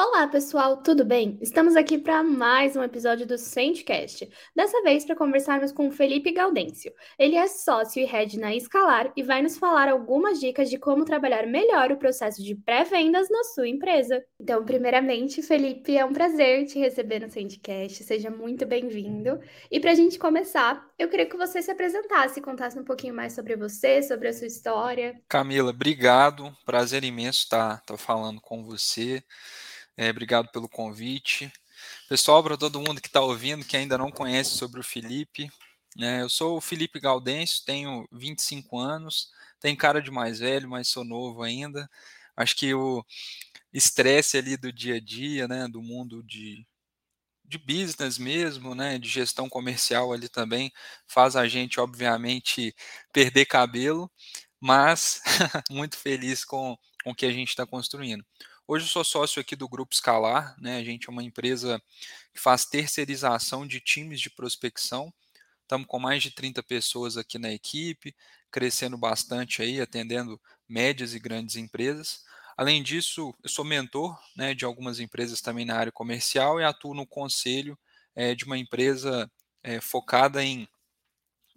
Olá, pessoal, tudo bem? Estamos aqui para mais um episódio do Sendcast. Dessa vez para conversarmos com o Felipe Gaudêncio. Ele é sócio e head na Escalar e vai nos falar algumas dicas de como trabalhar melhor o processo de pré-vendas na sua empresa. Então, primeiramente, Felipe, é um prazer te receber no Sendcast. Seja muito bem-vindo. E para a gente começar, eu queria que você se apresentasse, contasse um pouquinho mais sobre você, sobre a sua história. Camila, obrigado. Prazer imenso estar, estar falando com você. É, obrigado pelo convite. Pessoal, para todo mundo que está ouvindo, que ainda não conhece sobre o Felipe, né, eu sou o Felipe Gaudêncio, tenho 25 anos, tenho cara de mais velho, mas sou novo ainda. Acho que o estresse ali do dia a dia, né, do mundo de, de business mesmo, né, de gestão comercial ali também, faz a gente, obviamente, perder cabelo, mas muito feliz com, com o que a gente está construindo. Hoje eu sou sócio aqui do Grupo Escalar, né? A gente é uma empresa que faz terceirização de times de prospecção. Estamos com mais de 30 pessoas aqui na equipe, crescendo bastante aí, atendendo médias e grandes empresas. Além disso, eu sou mentor né, de algumas empresas também na área comercial e atuo no conselho é, de uma empresa é, focada em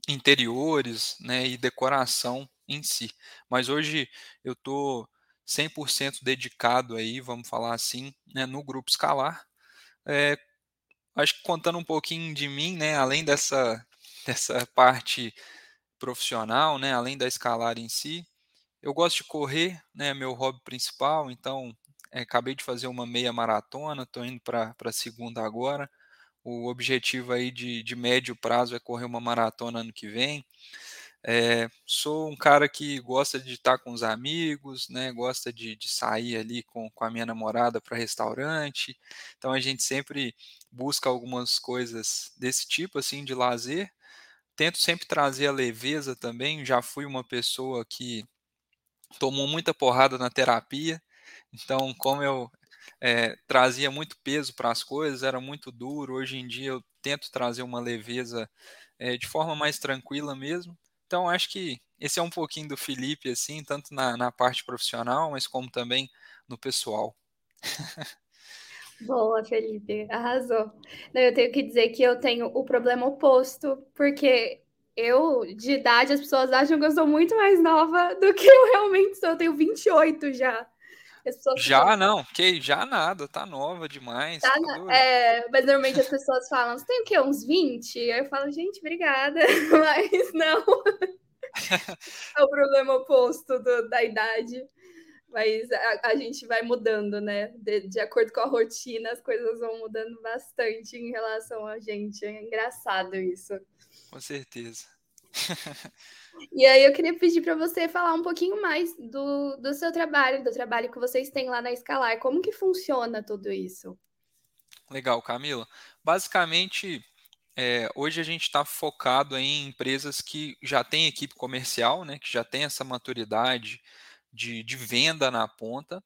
interiores né, e decoração em si. Mas hoje eu estou 100% dedicado aí, vamos falar assim, né, no grupo escalar. É, acho que contando um pouquinho de mim, né, além dessa, dessa parte profissional, né, além da escalar em si, eu gosto de correr, né, é meu hobby principal, então é, acabei de fazer uma meia maratona, estou indo para a segunda agora. O objetivo aí de, de médio prazo é correr uma maratona ano que vem. É, sou um cara que gosta de estar com os amigos, né? Gosta de, de sair ali com, com a minha namorada para restaurante. Então a gente sempre busca algumas coisas desse tipo, assim, de lazer. Tento sempre trazer a leveza também. Já fui uma pessoa que tomou muita porrada na terapia. Então, como eu é, trazia muito peso para as coisas, era muito duro. Hoje em dia eu tento trazer uma leveza é, de forma mais tranquila mesmo. Então, acho que esse é um pouquinho do Felipe, assim, tanto na, na parte profissional, mas como também no pessoal. Boa, Felipe, arrasou. Eu tenho que dizer que eu tenho o problema oposto, porque eu, de idade, as pessoas acham que eu sou muito mais nova do que eu realmente sou. Eu tenho 28 já. Já não, que já nada, tá nova demais. Tá, tá é, mas normalmente as pessoas falam, você tem o quê? Uns 20? Aí eu falo, gente, obrigada. Mas não. é o problema oposto do, da idade. Mas a, a, gente vai mudando, né? De, de acordo com a rotina, as coisas vão mudando bastante em relação a gente. É engraçado isso. Com certeza. E aí eu queria pedir para você falar um pouquinho mais do, do seu trabalho, do trabalho que vocês têm lá na Escalar. Como que funciona tudo isso? Legal, Camila. Basicamente, é, hoje a gente está focado em empresas que já têm equipe comercial, né, que já tem essa maturidade de, de venda na ponta,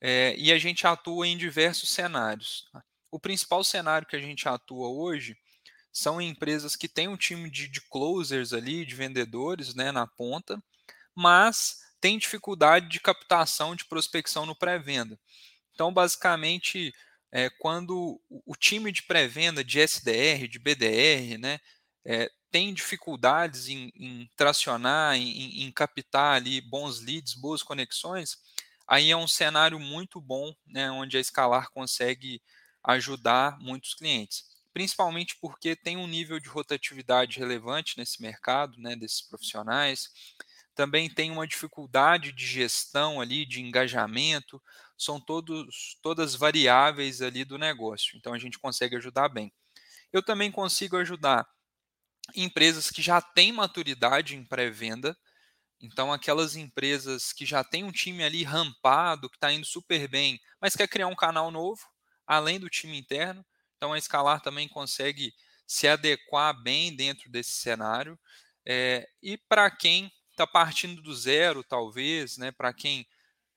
é, e a gente atua em diversos cenários. Tá? O principal cenário que a gente atua hoje são empresas que têm um time de, de closers ali, de vendedores né, na ponta, mas têm dificuldade de captação de prospecção no pré-venda. Então, basicamente, é, quando o time de pré-venda, de SDR, de BDR, né, é, tem dificuldades em, em tracionar, em, em, captar ali bons leads, boas conexões, aí é um cenário muito bom, né, onde a Escalar consegue ajudar muitos clientes principalmente porque tem um nível de rotatividade relevante nesse mercado, né, desses profissionais. Também tem uma dificuldade de gestão ali, de engajamento, são todos, todas variáveis ali do negócio. Então a gente consegue ajudar bem. Eu também consigo ajudar empresas que já têm maturidade em pré-venda, então, aquelas empresas que já têm um time ali rampado, que está indo super bem, mas quer criar um canal novo, além do time interno, então a Escalar também consegue se adequar bem dentro desse cenário. É, e para quem está partindo do zero, talvez, né, para quem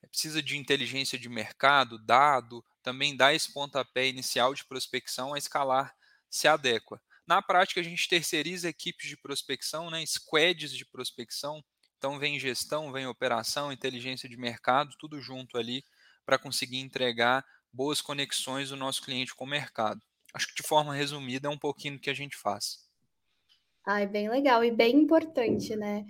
precisa de inteligência de mercado, dado, também dá esse pontapé inicial de prospecção, a Escalar se adequa. Na prática, a gente terceiriza equipes de prospecção, né, squads de prospecção. Então, vem gestão, vem operação, inteligência de mercado, tudo junto ali para conseguir entregar boas conexões do nosso cliente com o mercado. Acho que de forma resumida é um pouquinho do que a gente faz. Ai, bem legal e bem importante, né?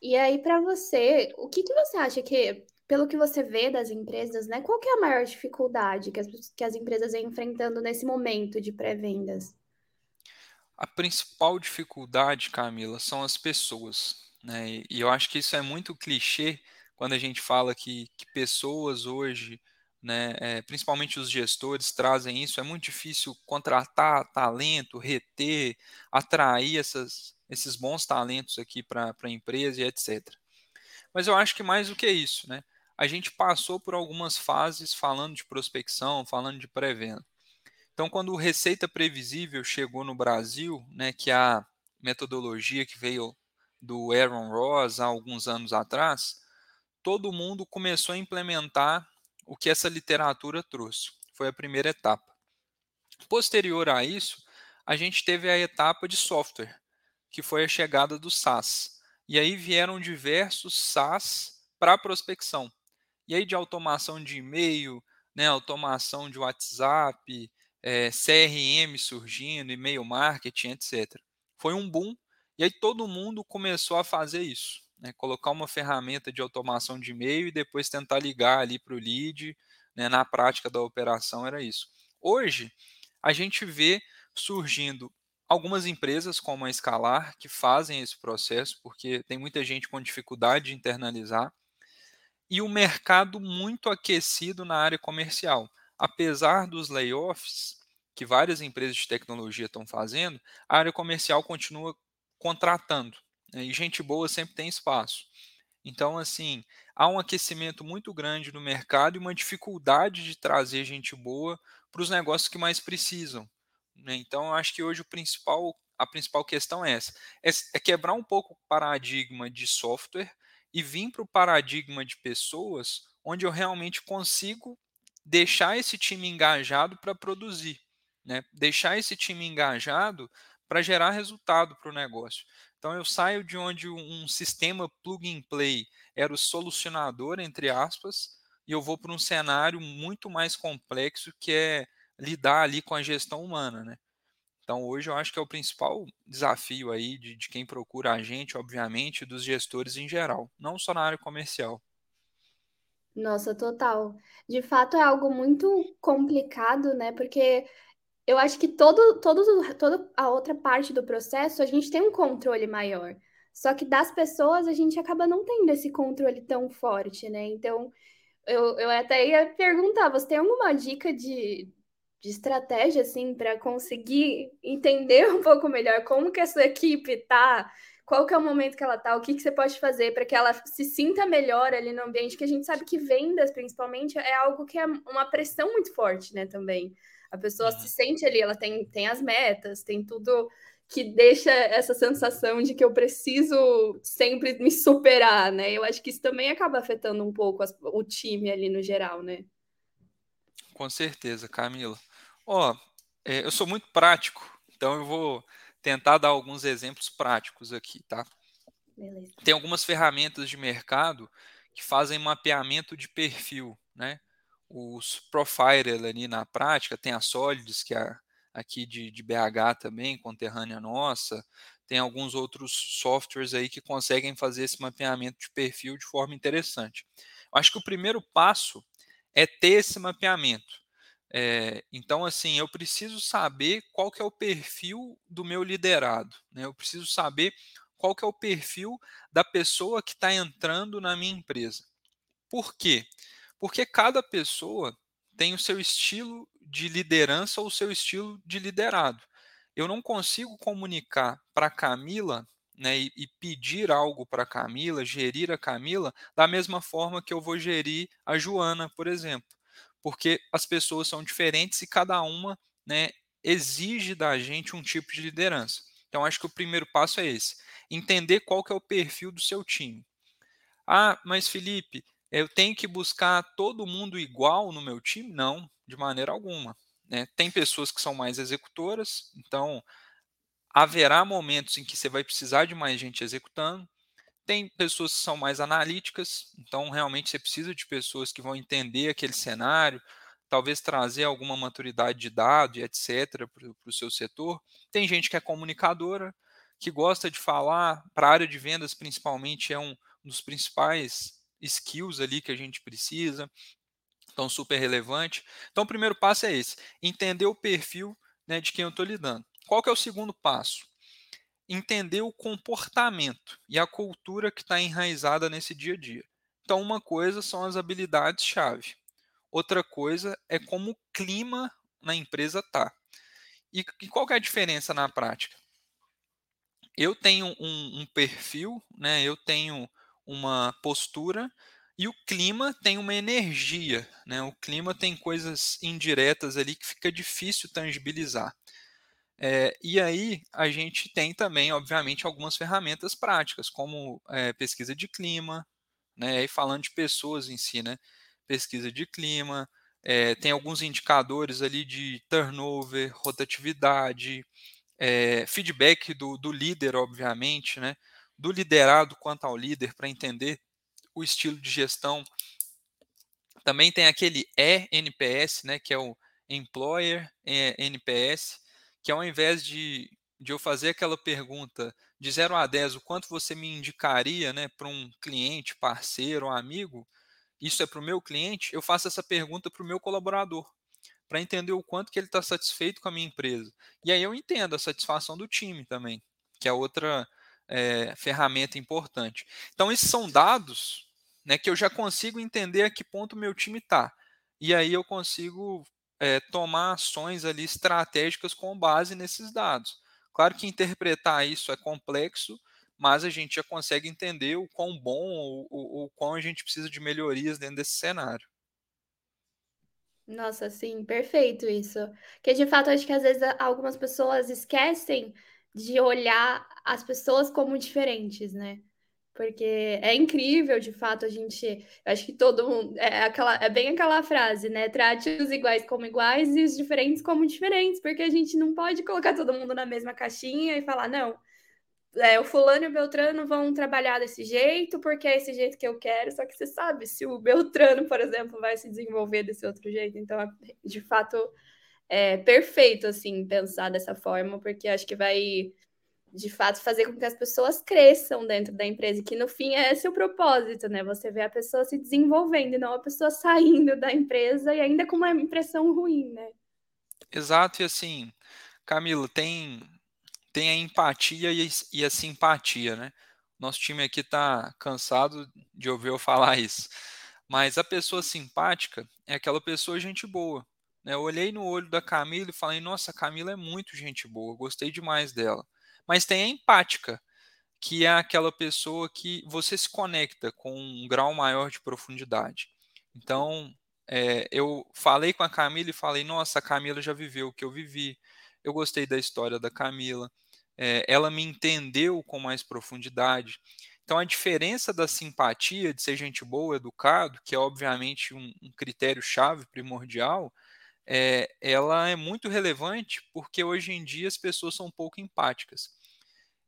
E aí, para você, o que, que você acha que, pelo que você vê das empresas, né? Qual que é a maior dificuldade que as, que as empresas vêm enfrentando nesse momento de pré-vendas? A principal dificuldade, Camila, são as pessoas. Né? E eu acho que isso é muito clichê quando a gente fala que, que pessoas hoje, né, é, principalmente os gestores, trazem isso. É muito difícil contratar talento, reter, atrair essas, esses bons talentos aqui para a empresa e etc. Mas eu acho que mais do que isso, né? A gente passou por algumas fases falando de prospecção, falando de pré-venda. Então, quando o Receita Previsível chegou no Brasil, né, que é a metodologia que veio do Aaron Ross há alguns anos atrás, todo mundo começou a implementar o que essa literatura trouxe. Foi a primeira etapa. Posterior a isso, a gente teve a etapa de software, que foi a chegada do SaaS. E aí vieram diversos SaaS para prospecção. E aí de automação de e-mail, né, automação de WhatsApp, é, CRM surgindo, e-mail marketing, etc. Foi um boom e aí todo mundo começou a fazer isso, né? colocar uma ferramenta de automação de e-mail e depois tentar ligar ali para o lead. Né? Na prática da operação era isso. Hoje a gente vê surgindo algumas empresas como a Escalar que fazem esse processo porque tem muita gente com dificuldade de internalizar e o mercado muito aquecido na área comercial apesar dos layoffs que várias empresas de tecnologia estão fazendo, a área comercial continua contratando. Né? E gente boa sempre tem espaço. Então, assim, há um aquecimento muito grande no mercado e uma dificuldade de trazer gente boa para os negócios que mais precisam. Né? Então, eu acho que hoje o principal, a principal questão é essa: é, é quebrar um pouco o paradigma de software e vir para o paradigma de pessoas, onde eu realmente consigo deixar esse time engajado para produzir, né? deixar esse time engajado para gerar resultado para o negócio. Então eu saio de onde um sistema plug and play era o solucionador, entre aspas, e eu vou para um cenário muito mais complexo que é lidar ali com a gestão humana. Né? Então hoje eu acho que é o principal desafio aí de, de quem procura a gente, obviamente, dos gestores em geral, não só na área comercial. Nossa, total. De fato, é algo muito complicado, né? Porque eu acho que todo, todo, toda a outra parte do processo a gente tem um controle maior. Só que das pessoas a gente acaba não tendo esse controle tão forte, né? Então, eu, eu até ia perguntar: você tem alguma dica de, de estratégia, assim, para conseguir entender um pouco melhor como que a sua equipe tá qual que é o momento que ela tá, o que, que você pode fazer para que ela se sinta melhor ali no ambiente, que a gente sabe que vendas, principalmente, é algo que é uma pressão muito forte, né, também. A pessoa uhum. se sente ali, ela tem, tem as metas, tem tudo que deixa essa sensação de que eu preciso sempre me superar, né? Eu acho que isso também acaba afetando um pouco as, o time ali no geral, né? Com certeza, Camila. Ó, oh, é, eu sou muito prático, então eu vou tentar dar alguns exemplos práticos aqui, tá? Beleza. Tem algumas ferramentas de mercado que fazem mapeamento de perfil, né? Os profiler ali na prática, tem a Solids, que é aqui de, de BH também, conterrânea nossa, tem alguns outros softwares aí que conseguem fazer esse mapeamento de perfil de forma interessante. Eu acho que o primeiro passo é ter esse mapeamento. É, então, assim, eu preciso saber qual que é o perfil do meu liderado. Né? Eu preciso saber qual que é o perfil da pessoa que está entrando na minha empresa. Por quê? Cada pessoa tem o seu estilo de liderança ou o seu estilo de liderado. Eu não consigo comunicar para Camila né, e, e, pedir algo para Camila, gerir a Camila, da mesma forma que eu vou gerir a Joana, por exemplo porque as pessoas são diferentes e cada uma né, exige da gente um tipo de liderança. Então, acho que o primeiro passo é esse: entender qual que é o perfil do seu time. Ah, mas Felipe, eu tenho que buscar todo mundo igual no meu time? Não, de maneira alguma. Né? Tem pessoas que são mais executoras, então haverá momentos em que você vai precisar de mais gente executando. Tem pessoas que são mais analíticas, então realmente você precisa de pessoas que vão entender aquele cenário, talvez trazer alguma maturidade de dado e etc. para o seu setor. Tem gente que é comunicadora, que gosta de falar, para a área de vendas principalmente é um dos principais skills ali que a gente precisa, então super relevante. Então o primeiro passo é esse, entender o perfil né, de quem eu estou lidando. Qual que é o segundo passo? Entender o comportamento e a cultura que está enraizada nesse dia a dia. Então uma coisa são as habilidades-chave, outra coisa é como o clima na empresa está. E, e qual que é a diferença na prática? eu tenho um, um, perfil, né? Eu tenho uma postura e o clima tem uma energia, né? O clima tem coisas indiretas ali que fica difícil tangibilizar. É, e aí a gente tem também, obviamente, algumas ferramentas práticas, como é, pesquisa de clima, né? E falando de pessoas em si, né? Pesquisa de clima, é, tem alguns indicadores ali de turnover, rotatividade, é, feedback do, do líder, obviamente, né? Do liderado quanto ao líder, para entender o estilo de gestão. Também tem aquele ENPS, né, que é o Employer NPS, que ao invés de, de eu fazer aquela pergunta de 0 a 10, o quanto você me indicaria né, para um cliente, parceiro, amigo, isso é para o meu cliente, eu faço essa pergunta para o meu colaborador para entender o quanto que ele está satisfeito com a minha empresa. E aí eu entendo a satisfação do time também, que é outra é, ferramenta importante. Então, esses são dados né, que eu já consigo entender a que ponto meu time está. E aí eu consigo é, tomar ações ali estratégicas com base nesses dados. Claro que interpretar isso é complexo, mas a gente já consegue entender o quão bom ou o quão a gente precisa de melhorias dentro desse cenário. Nossa, sim, perfeito isso. Que de fato acho que às vezes algumas pessoas esquecem de olhar as pessoas como diferentes, né? Porque é incrível, de fato, a gente. Acho que todo mundo. É, aquela, é bem aquela frase, né? Trate os iguais como iguais e os diferentes como diferentes, porque a gente não pode colocar todo mundo na mesma caixinha e falar, não, é, o fulano e o Beltrano vão trabalhar desse jeito, porque é esse jeito que eu quero, só que você sabe se o Beltrano, por exemplo, vai se desenvolver desse outro jeito. Então, de fato, é perfeito, assim, pensar dessa forma, porque acho que vai, de fato, fazer com que as pessoas cresçam dentro da empresa, que no fim é esse o propósito, né? Você vê a pessoa se desenvolvendo e não a pessoa saindo da empresa e ainda com uma impressão ruim, né? Exato, e assim, Camilo, tem tem a empatia e, e a simpatia, né? Nosso time aqui está cansado de ouvir eu falar isso. Mas a pessoa simpática é aquela pessoa gente boa. Né? Eu olhei no olho da Camila e falei, nossa, a Camila é muito gente boa, gostei demais dela. Mas tem a empática, que é aquela pessoa que você se conecta com um grau maior de profundidade. Então, é, eu falei com a Camila e falei, nossa, a Camila já viveu o que eu vivi. Eu gostei da história da Camila é, ela me entendeu com mais profundidade. Então, a diferença da simpatia, de ser gente boa, educado, que é obviamente um, um critério-chave primordial, é, ela é muito relevante porque hoje em dia as pessoas são um pouco empáticas.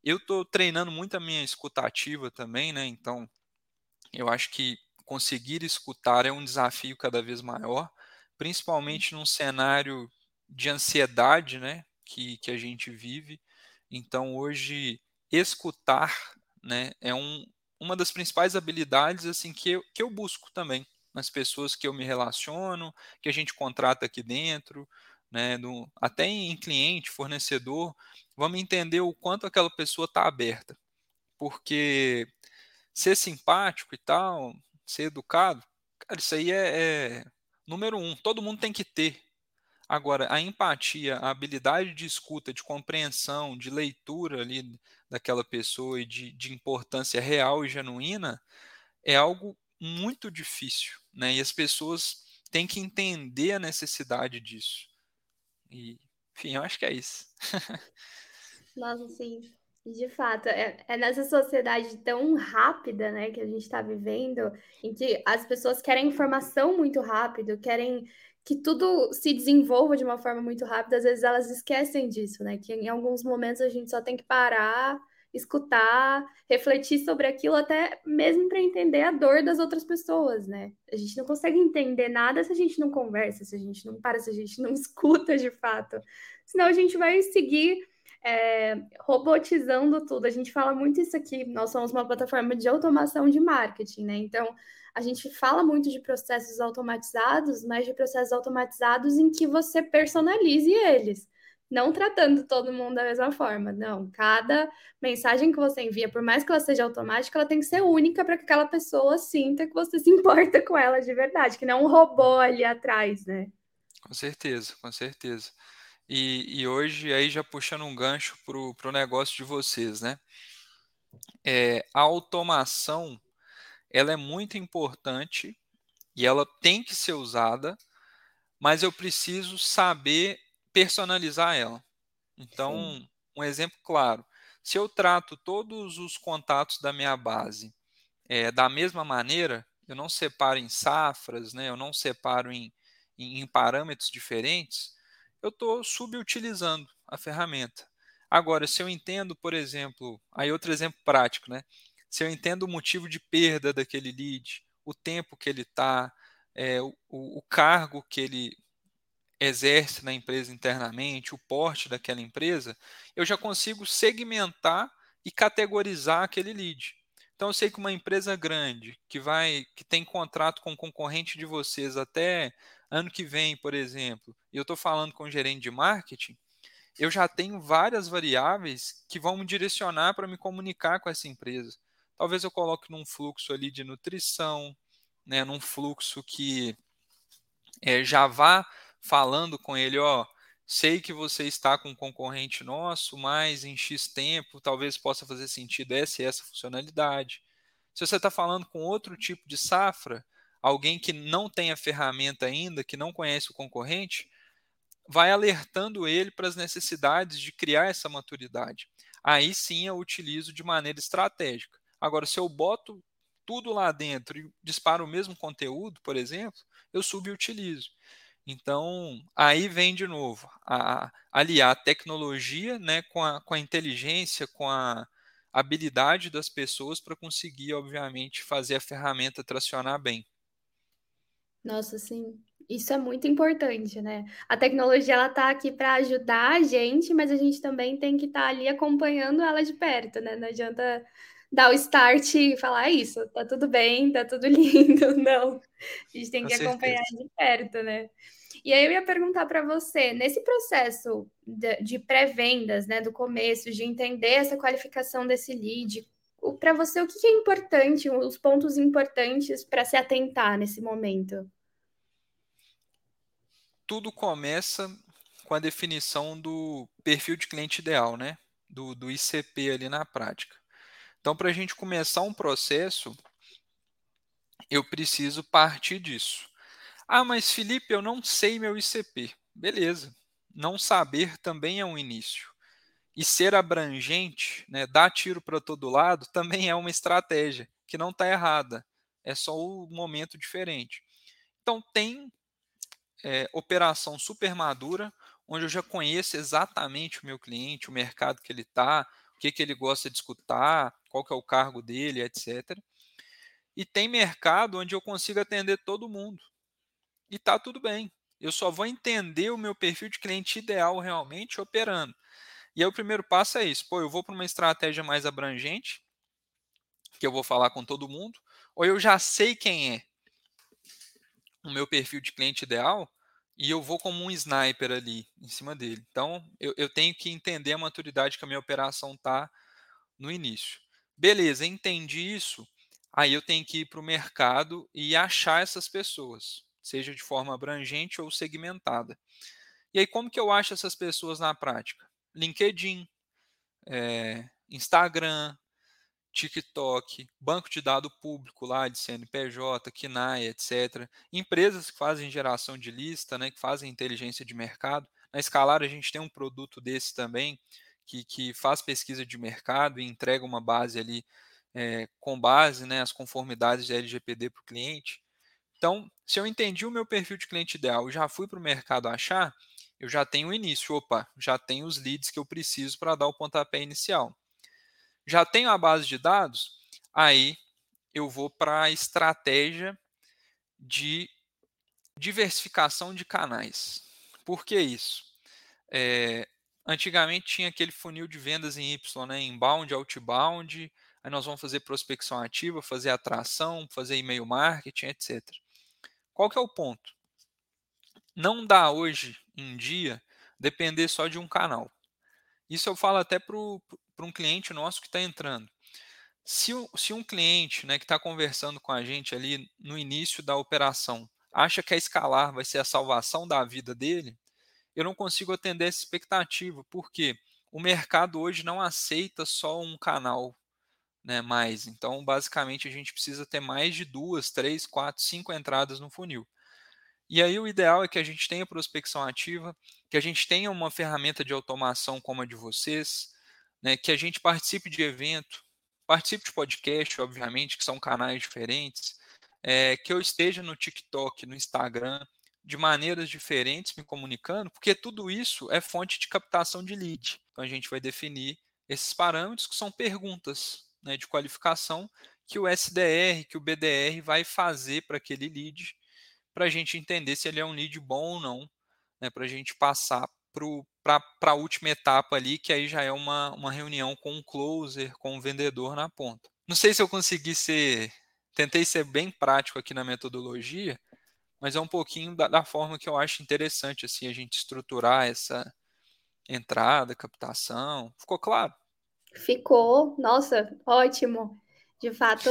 Eu estou treinando muito a minha escutativa também, né? Então, eu acho que conseguir escutar é um desafio cada vez maior, principalmente num cenário de ansiedade, né? Que, que a gente vive. Então, hoje, escutar né, é um, uma das principais habilidades assim que eu, que eu busco também nas pessoas que eu me relaciono, que a gente contrata aqui dentro, né, do, até em cliente, fornecedor, vamos entender o quanto aquela pessoa está aberta. Porque ser simpático e tal, ser educado, cara, isso aí é, é número um, todo mundo tem que ter Agora, a empatia, a habilidade de escuta, de compreensão, de leitura ali daquela pessoa e de, de importância real e genuína é algo muito difícil, né? E as pessoas têm que entender a necessidade disso. E, enfim, eu acho que é isso. Nossa, sim. De fato, é, é, nessa sociedade tão rápida, né, que a gente está vivendo, em que as pessoas querem informação muito rápido, querem que tudo se desenvolva de uma forma muito rápida, às vezes elas esquecem disso, né? Que em alguns momentos a gente só tem que parar escutar, refletir sobre aquilo, até mesmo para entender a dor das outras pessoas, né? A gente não consegue entender nada se a gente não conversa, se a gente não para, se a gente não escuta de fato. Senão a gente vai seguir é, robotizando tudo. A gente fala muito isso aqui. Nós somos uma plataforma de automação de marketing, né? Então, a gente fala muito de processos automatizados, mas de processos automatizados em que você personalize eles. Não tratando todo mundo da mesma forma, não. Cada mensagem que você envia, por mais que ela seja automática, ela tem que ser única para que aquela pessoa sinta que você se importa com ela de verdade, que não é um robô ali atrás, né? Com certeza, com certeza. E, e hoje, aí já puxando um gancho para o negócio de vocês, né? É, a automação, ela é muito importante e ela tem que ser usada, mas eu preciso saber personalizar ela. Então, Sim. um exemplo claro: se eu trato todos os contatos da minha base é, da mesma maneira, eu não separo em safras, né, eu não separo em, em, em parâmetros diferentes, eu estou subutilizando a ferramenta. Agora, se eu entendo, por exemplo, aí outro exemplo prático, né? Se eu entendo o motivo de perda daquele lead, o tempo que ele está, é, o, o cargo que ele exerce na empresa internamente, o porte daquela empresa, eu já consigo segmentar e categorizar aquele lead. Então eu sei que uma empresa grande que vai que tem contrato com um concorrente de vocês até ano que vem, por exemplo, e eu estou falando com o gerente de marketing, eu já tenho várias variáveis que vão me direcionar para me comunicar com essa empresa. Talvez eu coloque num fluxo ali de nutrição, né, num fluxo que é, já vá falando com ele, ó, sei que você está com um concorrente nosso, mas em X tempo talvez possa fazer sentido essa e essa funcionalidade. Se você está falando com outro tipo de safra, alguém que não tem a ferramenta ainda, que não conhece o concorrente, vai alertando ele para as necessidades de criar essa maturidade. Aí sim eu utilizo de maneira estratégica. Agora, se eu boto tudo lá dentro e disparo o mesmo conteúdo, por exemplo, eu subutilizo. Então, aí vem de novo a, aliar a tecnologia né, com, a, com a inteligência, com a habilidade das pessoas para conseguir, obviamente, fazer a ferramenta tracionar bem. Nossa, sim. Isso é muito importante, né? A tecnologia ela tá aqui para ajudar a gente, mas a gente também tem que estar tá ali acompanhando ela de perto, né? Não adianta dar o start e falar ah, isso, tá tudo bem, tá tudo lindo, não. A gente tem Com que certeza. acompanhar de perto, né? E aí eu ia perguntar para você, nesse processo de, de pré-vendas, né, do começo, de entender essa qualificação desse lead, para você, o que é importante, os pontos importantes para se atentar nesse momento? Tudo começa com a definição do perfil de cliente ideal, né? Do, do ICP ali na prática. Então, para a gente começar um processo, eu preciso partir disso. Ah, mas Felipe, eu não sei meu ICP. Beleza. Não saber também é um início e ser abrangente, né, dar tiro para todo lado, também é uma estratégia que não está errada. É só o um momento diferente. Então, tem é, operação super madura, onde eu já conheço exatamente o meu cliente, o mercado que ele está, o que, que ele gosta de escutar, qual que é o cargo dele, etc. E tem mercado onde eu consigo atender todo mundo. E está tudo bem. Eu só vou entender o meu perfil de cliente ideal realmente operando. E aí o primeiro passo é isso. Pô, eu vou para uma estratégia mais abrangente, que eu vou falar com todo mundo, ou eu já sei quem é o meu perfil de cliente ideal e eu vou como um sniper ali em cima dele. Então, eu, eu tenho que entender a maturidade que a minha operação está no início. Beleza, entendi isso. Aí eu tenho que ir para o mercado e achar essas pessoas, seja de forma abrangente ou segmentada. E aí, como que eu acho essas pessoas na prática? LinkedIn, é, Instagram, TikTok, banco de dado público lá de CNPJ, KNAI, etc. Empresas que fazem geração de lista, né, que fazem inteligência de mercado. Na Escalar a gente tem um produto desse também, que, que faz pesquisa de mercado e entrega uma base ali é, com base né, as conformidades de LGPD para o cliente. Então, se eu entendi o meu perfil de cliente ideal e já fui para o mercado achar, eu já tenho o início. Opa, já tenho os leads que eu preciso para dar o pontapé inicial. Já tenho a base de dados? Aí eu vou para a estratégia de diversificação de canais. Por que isso? É, antigamente tinha aquele funil de vendas em Y, né? inbound, outbound, aí nós vamos fazer prospecção ativa, fazer atração, fazer e-mail marketing, etc. Qual que é o ponto? Não dá hoje em dia depender só de um canal. Isso eu falo até para um cliente nosso que está entrando. Se, se, um cliente né, que está conversando com a gente ali no início da operação acha que a escalar vai ser a salvação da vida dele, eu não consigo atender essa expectativa, porque o mercado hoje não aceita só um canal né, mais. Então, basicamente, a gente precisa ter mais de duas, três, quatro, cinco entradas no funil. E aí o ideal é que a gente tenha prospecção ativa, que a gente tenha uma ferramenta de automação como a de vocês, né, que a gente participe de evento, participe de podcast, obviamente, que são canais diferentes, é, que eu esteja no TikTok, no Instagram, de maneiras diferentes me comunicando, porque tudo isso é fonte de captação de lead. Então a gente vai definir esses parâmetros que são perguntas né, de qualificação que o SDR, que o BDR vai fazer para aquele lead, para a gente entender se ele é um lead bom ou não, né, para a gente passar para a última etapa ali, que aí já é uma, uma reunião com o um closer, com o um vendedor na ponta. Não sei se eu consegui ser. Tentei ser bem prático aqui na metodologia, mas é um pouquinho da, da forma que eu acho interessante assim a gente estruturar essa entrada, captação. Ficou claro? Ficou, nossa, ótimo. De fato,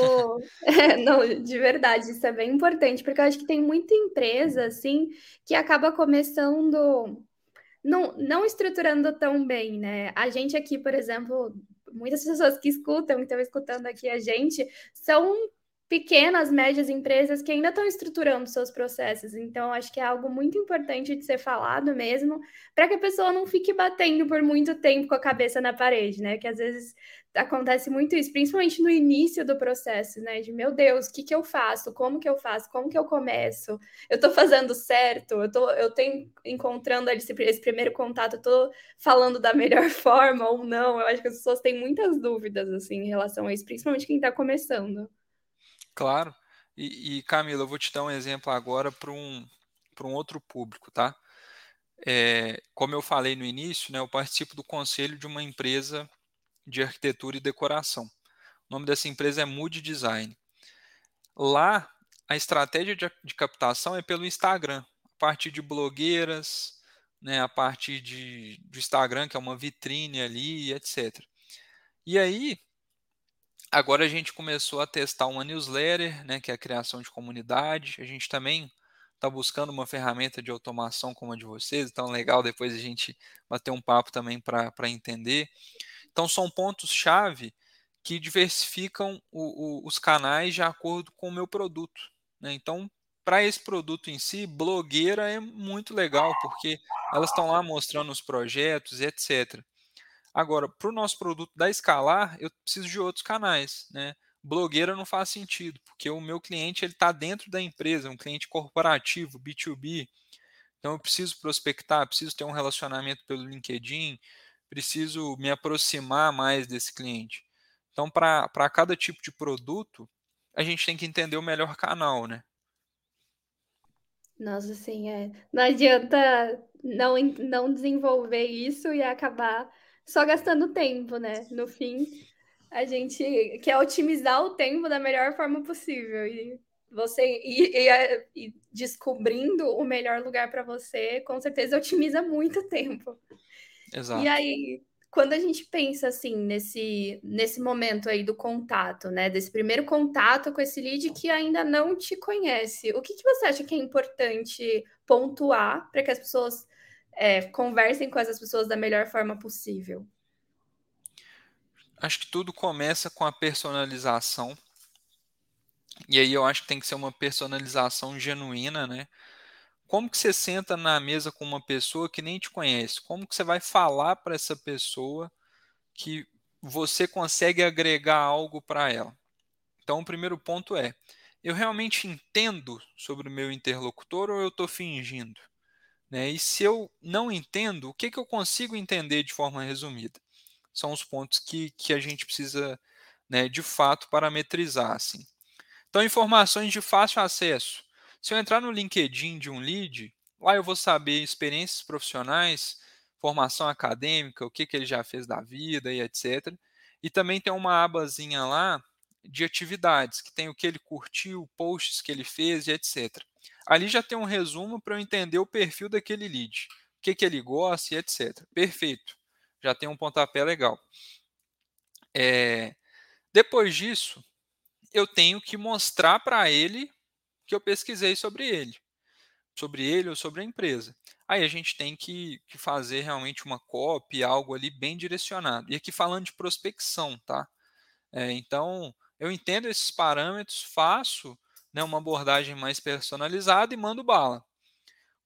não, de verdade, isso é bem importante, porque eu acho que tem muita empresa assim que acaba começando não, não estruturando tão bem, né? A gente aqui, por exemplo, muitas pessoas que escutam, que estão escutando aqui a gente, são pequenas, médias empresas que ainda estão estruturando seus processos. Então, acho que é algo muito importante de ser falado mesmo, para que a pessoa não fique batendo por muito tempo com a cabeça na parede, né? Que às vezes acontece muito isso, principalmente no início do processo, né? De meu Deus, o que, que eu faço? Como que eu faço? Como que eu começo? Eu estou fazendo certo? Eu tô, eu tenho encontrando esse, esse primeiro contato, eu tô falando da melhor forma ou não? Eu acho que as pessoas têm muitas dúvidas assim em relação a isso, principalmente quem está começando. Claro. E, e Camila, eu vou te dar um exemplo agora para um, um outro público, tá? É, como eu falei no início, né, eu participo do conselho de uma empresa de arquitetura e decoração. O nome dessa empresa é Mood Design. Lá, a estratégia de, de captação é pelo Instagram, a partir de blogueiras, né, a partir de, do Instagram, que é uma vitrine ali, etc. E aí, Agora a gente começou a testar uma newsletter, né, que é a criação de comunidade. A gente também está buscando uma ferramenta de automação como a de vocês, então legal depois a gente bater um papo também para entender. Então são pontos-chave que diversificam o, o, os canais de acordo com o meu produto. Né? Então, para esse produto em si, blogueira é muito legal, porque elas estão lá mostrando os projetos, etc. Agora, para o nosso produto da Escalar, eu preciso de outros canais, né? Blogueira não faz sentido, porque o meu cliente ele está dentro da empresa, um cliente corporativo, B2B. Então eu preciso prospectar, preciso ter um relacionamento pelo LinkedIn, preciso me aproximar mais desse cliente. Então, para cada tipo de produto, a gente tem que entender o melhor canal, né? Nossa, assim, é. Não adianta não, não desenvolver isso e acabar só gastando tempo, né? No fim, a gente quer otimizar o tempo da melhor forma possível. E você ir, ir, ir descobrindo o melhor lugar para você, com certeza otimiza muito tempo. Exato. E aí, quando a gente pensa assim nesse, nesse momento aí do contato, né? Desse primeiro contato com esse lead que ainda não te conhece, o que, que você acha que é importante pontuar para que as pessoas é, conversem com essas pessoas da melhor forma possível? Acho que tudo começa com a personalização. E aí eu acho que tem que ser uma personalização genuína, né? Como que você senta na mesa com uma pessoa que nem te conhece? Como que você vai falar para essa pessoa que você consegue agregar algo para ela? Então, o primeiro ponto é: eu realmente entendo sobre o meu interlocutor ou eu estou fingindo? Né? E se eu não entendo, o que, que eu consigo entender de forma resumida? são os pontos que, que a gente precisa, né, de fato, parametrizar. Assim. Então, informações de fácil acesso. Se eu entrar no LinkedIn de um lead, lá eu vou saber experiências profissionais, formação acadêmica, o que, que ele já fez da vida e etc. E também tem uma abazinha lá de atividades, que tem o que ele curtiu, posts que ele fez e etc. Ali já tem um resumo para eu entender o perfil daquele lead, o que, que ele gosta e etc. Perfeito, já tem um pontapé legal. É, depois disso, eu tenho que mostrar para ele que eu pesquisei sobre ele, sobre ele ou sobre a empresa. Aí a gente tem que, que fazer realmente uma copy, algo ali bem direcionado. E aqui falando de prospecção, tá? É, então, eu entendo esses parâmetros, faço né, uma abordagem mais personalizada e mando bala.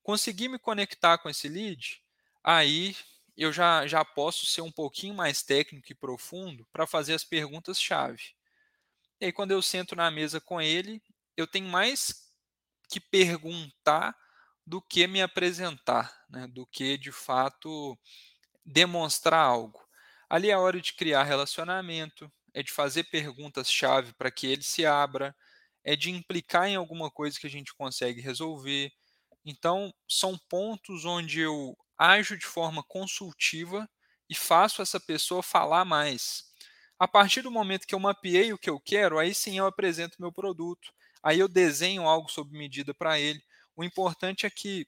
Consegui me conectar com esse lead, aí eu já, já posso ser um pouquinho mais técnico e profundo para fazer as perguntas-chave. E aí, quando eu sento na mesa com ele, eu tenho mais que perguntar do que me apresentar, né? do que de fato demonstrar algo. Ali é a hora de criar relacionamento, é de fazer perguntas-chave para que ele se abra, é de implicar em alguma coisa que a gente consegue resolver. Então, são pontos onde eu ajo de forma consultiva e faço essa pessoa falar mais. A partir do momento que eu mapeei o que eu quero, aí sim eu apresento meu produto, aí eu desenho algo sob medida para ele. O importante é que,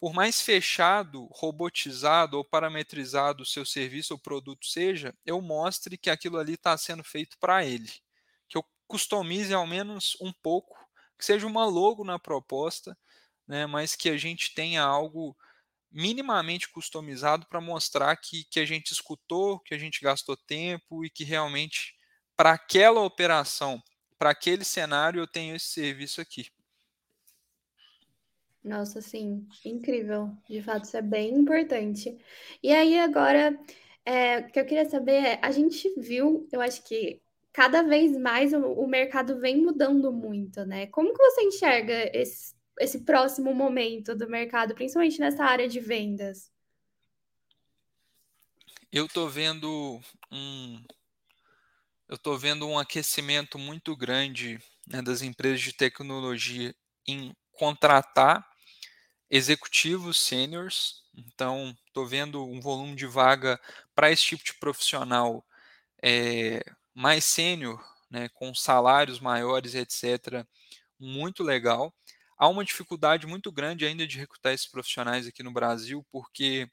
por mais fechado, robotizado ou parametrizado o seu serviço ou produto seja, eu mostre que aquilo ali está sendo feito para ele. Customize ao menos um pouco, que seja uma logo na proposta, né, mas que a gente tenha algo minimamente customizado para mostrar que, que a gente escutou, que a gente gastou tempo e que realmente, para aquela operação, para aquele cenário, eu tenho esse serviço aqui. Nossa, sim, incrível. De fato, isso é bem importante. E aí, agora, é, o que eu queria saber é: a gente viu, eu acho que cada vez mais o, o mercado vem mudando muito, né? Como que você enxerga esse, esse próximo momento do mercado, principalmente nessa área de vendas? Eu estou vendo um, eu estou vendo um aquecimento muito grande né, das empresas de tecnologia em contratar executivos sêniores. Então, estou vendo um volume de vaga para esse tipo de profissional é, mais sênior, né, com salários maiores, etc., muito legal. Há uma dificuldade muito grande ainda de recrutar esses profissionais aqui no Brasil, porque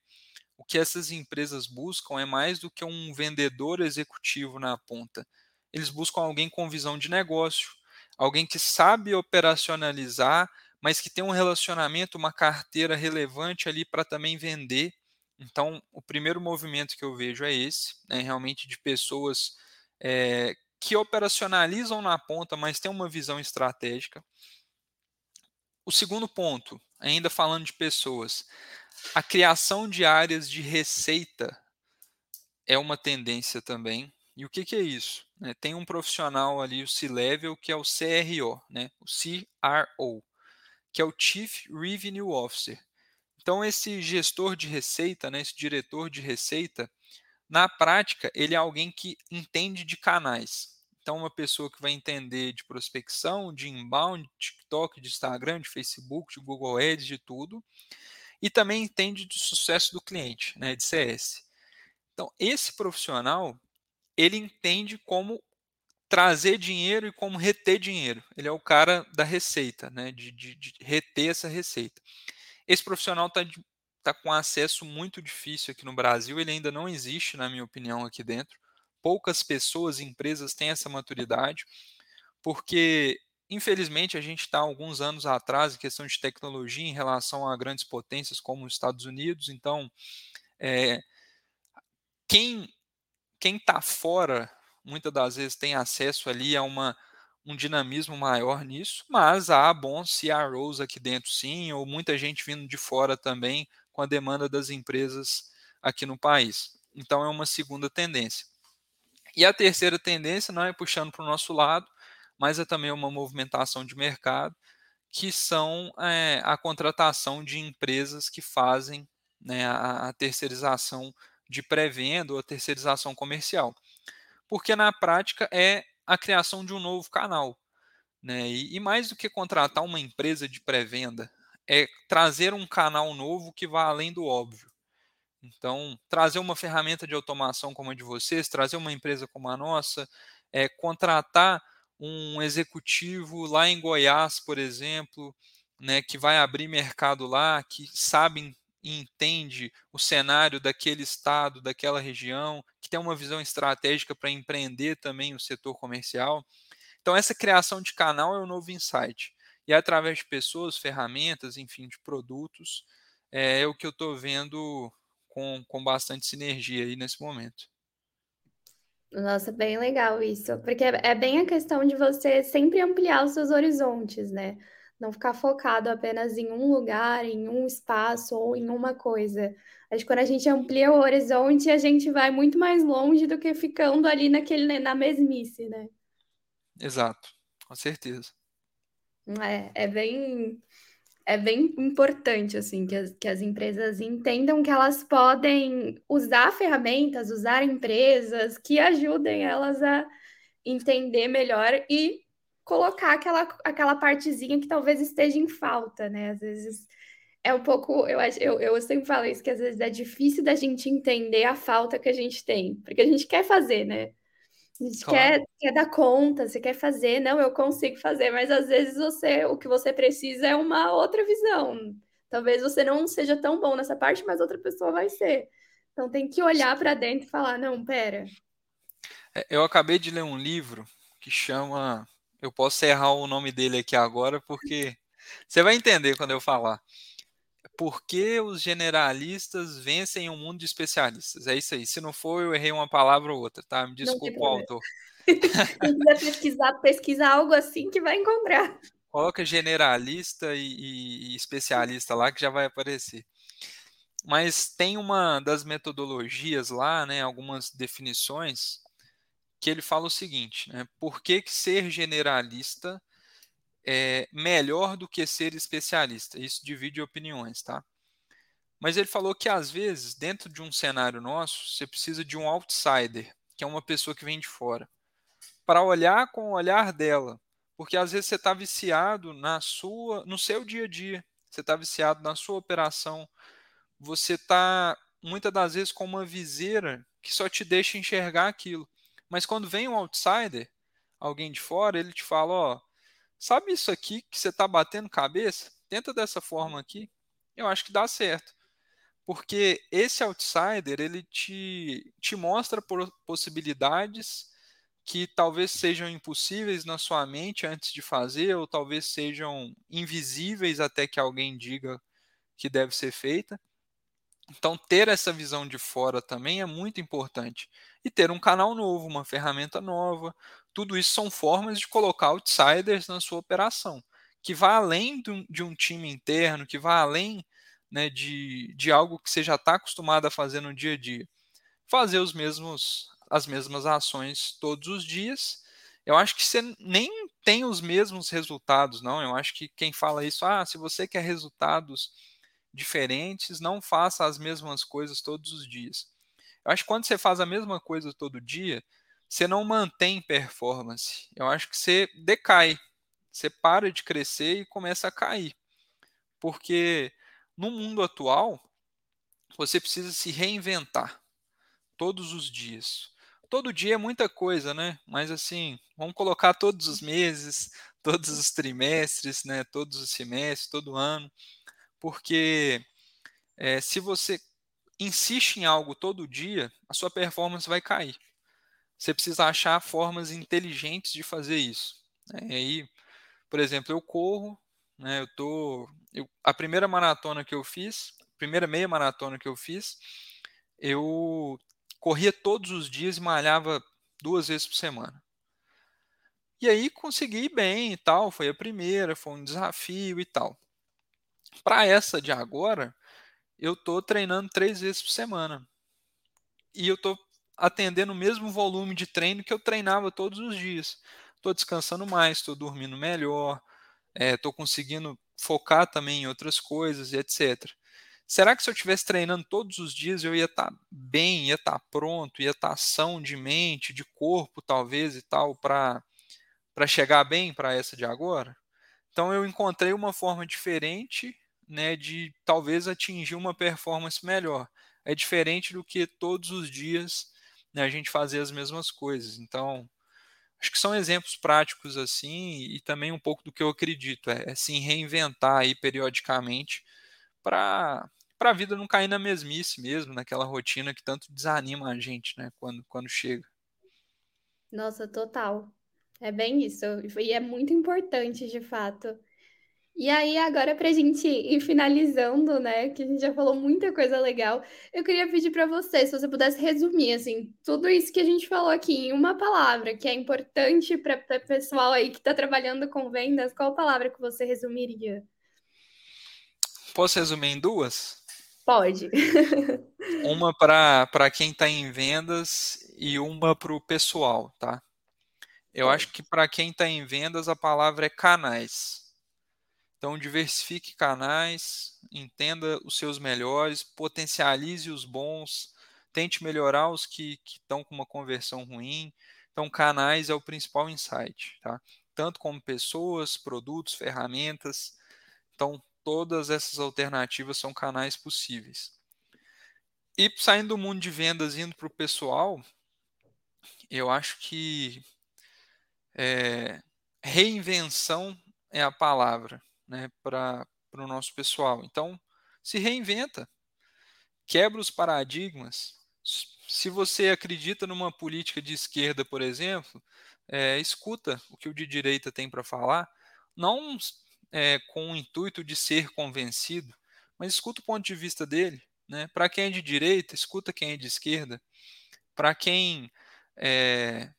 o que essas empresas buscam é mais do que um vendedor executivo na ponta. Eles buscam alguém com visão de negócio, alguém que sabe operacionalizar mas que tem um relacionamento, uma carteira relevante ali para também vender. Então, o primeiro movimento que eu vejo é esse, né, realmente de pessoas é, que operacionalizam na ponta, mas têm uma visão estratégica. O segundo ponto, ainda falando de pessoas, a criação de áreas de receita é uma tendência também. E o que, que é isso? Né, tem um profissional ali, o C-Level, que é o CRO, né, o CRO, que é o Chief Revenue Officer. Então, esse gestor de receita, né, esse diretor de receita, na prática, ele é alguém que entende de canais. Então, uma pessoa que vai entender de prospecção, de inbound, de TikTok, de Instagram, de Facebook, de Google Ads, de tudo. E também entende de sucesso do cliente, né, de CS. Então, esse profissional, ele entende como trazer dinheiro e como reter dinheiro. Ele é o cara da receita, né? de, de, de reter essa receita. Esse profissional está tá com acesso muito difícil aqui no Brasil, ele ainda não existe, na minha opinião, aqui dentro. Poucas pessoas e empresas têm essa maturidade, porque, infelizmente, a gente está alguns anos atrás em questão de tecnologia em relação a grandes potências como os Estados Unidos. Então, é, quem quem está fora muitas das vezes tem acesso ali a uma, um dinamismo maior nisso, mas há bons CROs aqui dentro sim, ou muita gente vindo de fora também com a demanda das empresas aqui no país. Então é uma segunda tendência. E a terceira tendência não é puxando para o nosso lado, mas é também uma movimentação de mercado, que são é, a contratação de empresas que fazem né, a, a terceirização de pré-venda ou a terceirização comercial. Porque na prática é a criação de um novo canal. Né? E, e mais do que contratar uma empresa de pré-venda, é trazer um canal novo que vá além do óbvio. Então, trazer uma ferramenta de automação como a de vocês, trazer uma empresa como a nossa, é, contratar um executivo lá em Goiás, por exemplo, né, que vai abrir mercado lá, que sabe e entende o cenário daquele estado, daquela região, que tem uma visão estratégica para empreender também o setor comercial. Então, essa criação de canal é o novo insight. E através de pessoas, ferramentas, enfim, de produtos, é, é o que eu estou vendo com, com bastante sinergia aí nesse momento. Nossa, bem legal isso, porque é, é bem a questão de você sempre ampliar os seus horizontes, né? Não ficar focado apenas em um lugar, em um espaço ou em uma coisa. Acho que quando a gente amplia o horizonte, a gente vai muito mais longe do que ficando ali naquele, na mesmice, né? Exato, com certeza. É, é bem, é bem importante assim que as, que as empresas entendam que elas podem usar ferramentas, usar empresas que ajudem elas a entender melhor e colocar aquela, aquela partezinha que talvez esteja em falta, né? Às vezes é um pouco, eu eu, eu sempre falo isso, que às vezes é difícil da gente entender a falta que a gente tem, porque a gente quer fazer, né? A gente claro. quer, quer dar conta, você quer fazer, não, eu consigo fazer, mas às vezes você, o que você precisa é uma outra visão. Talvez você não seja tão bom nessa parte, mas outra pessoa vai ser. Então tem que olhar para dentro e falar, não, pera. É, eu acabei de ler um livro que chama, eu posso errar o nome dele aqui agora porque você vai entender quando eu falar por que os generalistas vencem um mundo de especialistas. É isso aí. Se não for, eu errei uma palavra ou outra, tá? Me desculpa o autor. Se quiser pesquisar, pesquisa algo assim que vai encontrar. Coloca generalista e, e, e especialista lá que já vai aparecer. Mas tem uma das metodologias lá, né, algumas definições, que ele fala o seguinte, né, por que, que ser generalista é melhor do que ser especialista. Isso divide opiniões, tá? Mas ele falou que às vezes, dentro de um cenário nosso, você precisa de um outsider, que é uma pessoa que vem de fora, para olhar com o olhar dela, porque às vezes você está viciado na sua, no seu dia a dia, você está viciado na sua operação, você está muitas das vezes com uma viseira que só te deixa enxergar aquilo. Mas quando vem um outsider, alguém de fora, ele te fala, ó, Sabe isso aqui que você está batendo cabeça? Tenta dessa forma aqui. Eu acho que dá certo. Porque esse outsider, ele te, te mostra possibilidades que talvez sejam impossíveis na sua mente antes de fazer, ou talvez sejam invisíveis até que alguém diga que deve ser feita. Então, ter essa visão de fora também é muito importante. E ter um canal novo, uma ferramenta nova, tudo isso são formas de colocar outsiders na sua operação, que vá além de um time interno, que vá além né, de, de algo que você já está acostumado a fazer no dia a dia. Fazer os mesmos, as mesmas ações todos os dias. Eu acho que você nem tem os mesmos resultados, não. Eu acho que quem fala isso, ah, se você quer resultados diferentes, não faça as mesmas coisas todos os dias. Eu acho que quando você faz a mesma coisa todo dia, você não mantém performance. Eu acho que você decai. Você para de crescer e começa a cair. Porque no mundo atual, você precisa se reinventar todos os dias. Todo dia é muita coisa, né? Mas assim, vamos colocar todos os meses, todos os trimestres, né? Todos os semestres, todo ano, porque é, se você insiste em algo todo dia, a sua performance vai cair você precisa achar formas inteligentes de fazer isso. Né? E aí, por exemplo, eu corro, né, eu tô, eu, a primeira maratona que eu fiz, primeira meia maratona que eu fiz, eu corria todos os dias e malhava duas vezes por semana. E aí consegui bem e tal, foi a primeira, foi um desafio e tal. Para essa de agora, eu tô treinando três vezes por semana. E eu tô atendendo o mesmo volume de treino que eu treinava todos os dias. Estou descansando mais, estou dormindo melhor, estou é, conseguindo focar também em outras coisas e etc. será que se eu estivesse treinando todos os dias eu ia estar tá bem, ia estar tá pronto, ia estar tá são de mente, de corpo, talvez e tal, para chegar bem para essa de agora? Então eu encontrei uma forma diferente né, de talvez atingir uma performance melhor. É diferente do que todos os dias né, a gente fazer as mesmas coisas. Então, acho que são exemplos práticos assim e também um pouco do que eu acredito, é, é se reinventar aí periodicamente para para a vida não cair na mesmice mesmo, naquela rotina que tanto desanima a gente, né, quando, quando chega. Nossa, total. É bem isso. E é muito importante, de fato. E aí, agora, para a gente ir finalizando, né, que a gente já falou muita coisa legal, eu queria pedir para você, se você pudesse resumir, assim, tudo isso que a gente falou aqui em uma palavra, que é importante para o pessoal aí que está trabalhando com vendas, qual palavra que você resumiria? Posso resumir em duas? Pode. uma para quem está em vendas e uma para o pessoal, tá? Eu Pode. acho que para quem está em vendas a palavra é canais. Então diversifique canais, entenda os seus melhores, potencialize os bons, tente melhorar os que estão com uma conversão ruim. Então canais é o principal insight, tá? Tanto como pessoas, produtos, ferramentas. Então todas essas alternativas são canais possíveis. E saindo do mundo de vendas, indo para o pessoal, eu acho que é, reinvenção é a palavra né, para o nosso pessoal. Então, se reinventa, quebra os paradigmas. Se você acredita numa política de esquerda, por exemplo, é, escuta o que o de direita tem para falar. Não é, com o intuito de ser convencido, mas escuta o ponto de vista dele. Né? Para quem é de direita, escuta quem é de esquerda. Para quem é,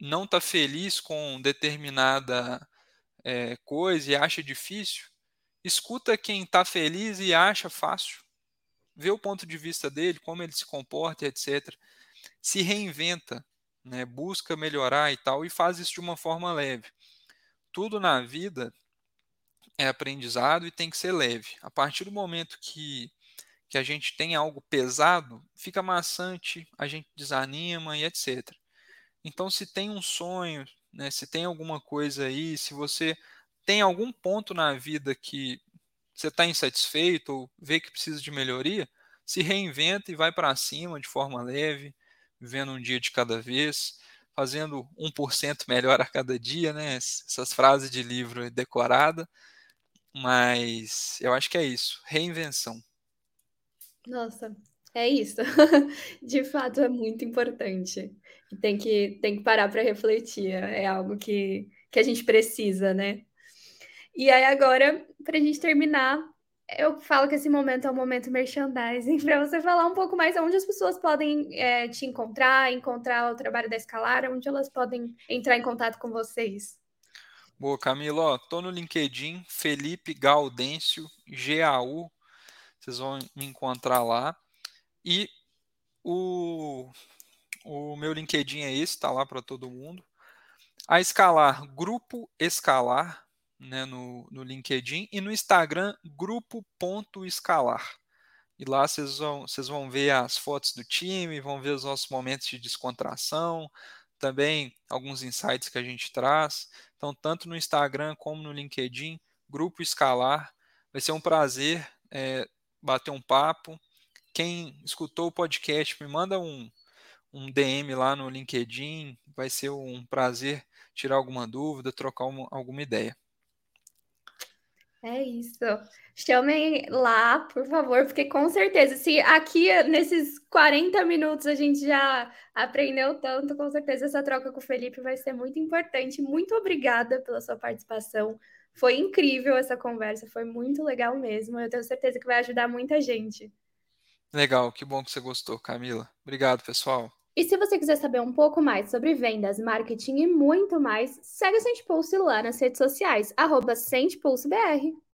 não está feliz com determinada é, coisa e acha difícil, escuta quem está feliz e acha fácil. Vê o ponto de vista dele, como ele se comporta, etc. Se reinventa, né? busca melhorar e tal, e faz isso de uma forma leve. Tudo na vida é aprendizado e tem que ser leve. A partir do momento que, que a gente tem algo pesado, fica maçante, a gente desanima e etc. Então, se tem um sonho, né, se tem alguma coisa aí, se você tem algum ponto na vida que você está insatisfeito ou vê que precisa de melhoria, se reinventa e vai para cima de forma leve, vivendo um dia de cada vez, fazendo 1% melhor a cada dia, né? Essas frases de livro decorada, mas eu acho que é isso, reinvenção. Nossa, é isso. De fato, é muito importante. Tem que, tem que parar para refletir. É algo que, que a gente precisa, né? E aí, agora, para a gente terminar, eu falo que esse momento é um momento merchandising, para você falar um pouco mais onde as pessoas podem é, te encontrar, encontrar o trabalho da Escalar, onde elas podem entrar em contato com vocês. Boa, Camilo. Ó, tô no LinkedIn, Felipe Gaudêncio, GAU. Vocês vão me encontrar lá. E o, o meu LinkedIn é esse, tá lá para todo mundo. A Escalar, Grupo Escalar, né, no, no LinkedIn. E no Instagram, grupo.escalar. E lá vocês vão, vocês vão ver as fotos do time, vão ver os nossos momentos de descontração, também alguns insights que a gente traz. Então, tanto no Instagram como no LinkedIn, Grupo Escalar. Vai ser um prazer é, bater um papo. Quem escutou o podcast, me manda um, um DM lá no LinkedIn. Vai ser um prazer tirar alguma dúvida, trocar uma, alguma ideia. É isso. Chamem lá, por favor, porque com certeza, se aqui nesses 40 minutos a gente já aprendeu tanto, com certeza essa troca com o Felipe vai ser muito importante. Muito obrigada pela sua participação. Foi incrível essa conversa, foi muito legal mesmo. Eu tenho certeza que vai ajudar muita gente. Legal, que bom que você gostou, Camila. Obrigado, pessoal. E se você quiser saber um pouco mais sobre vendas, marketing e muito mais, segue o Sente Pulse lá nas redes sociais, arroba SentePulseBR.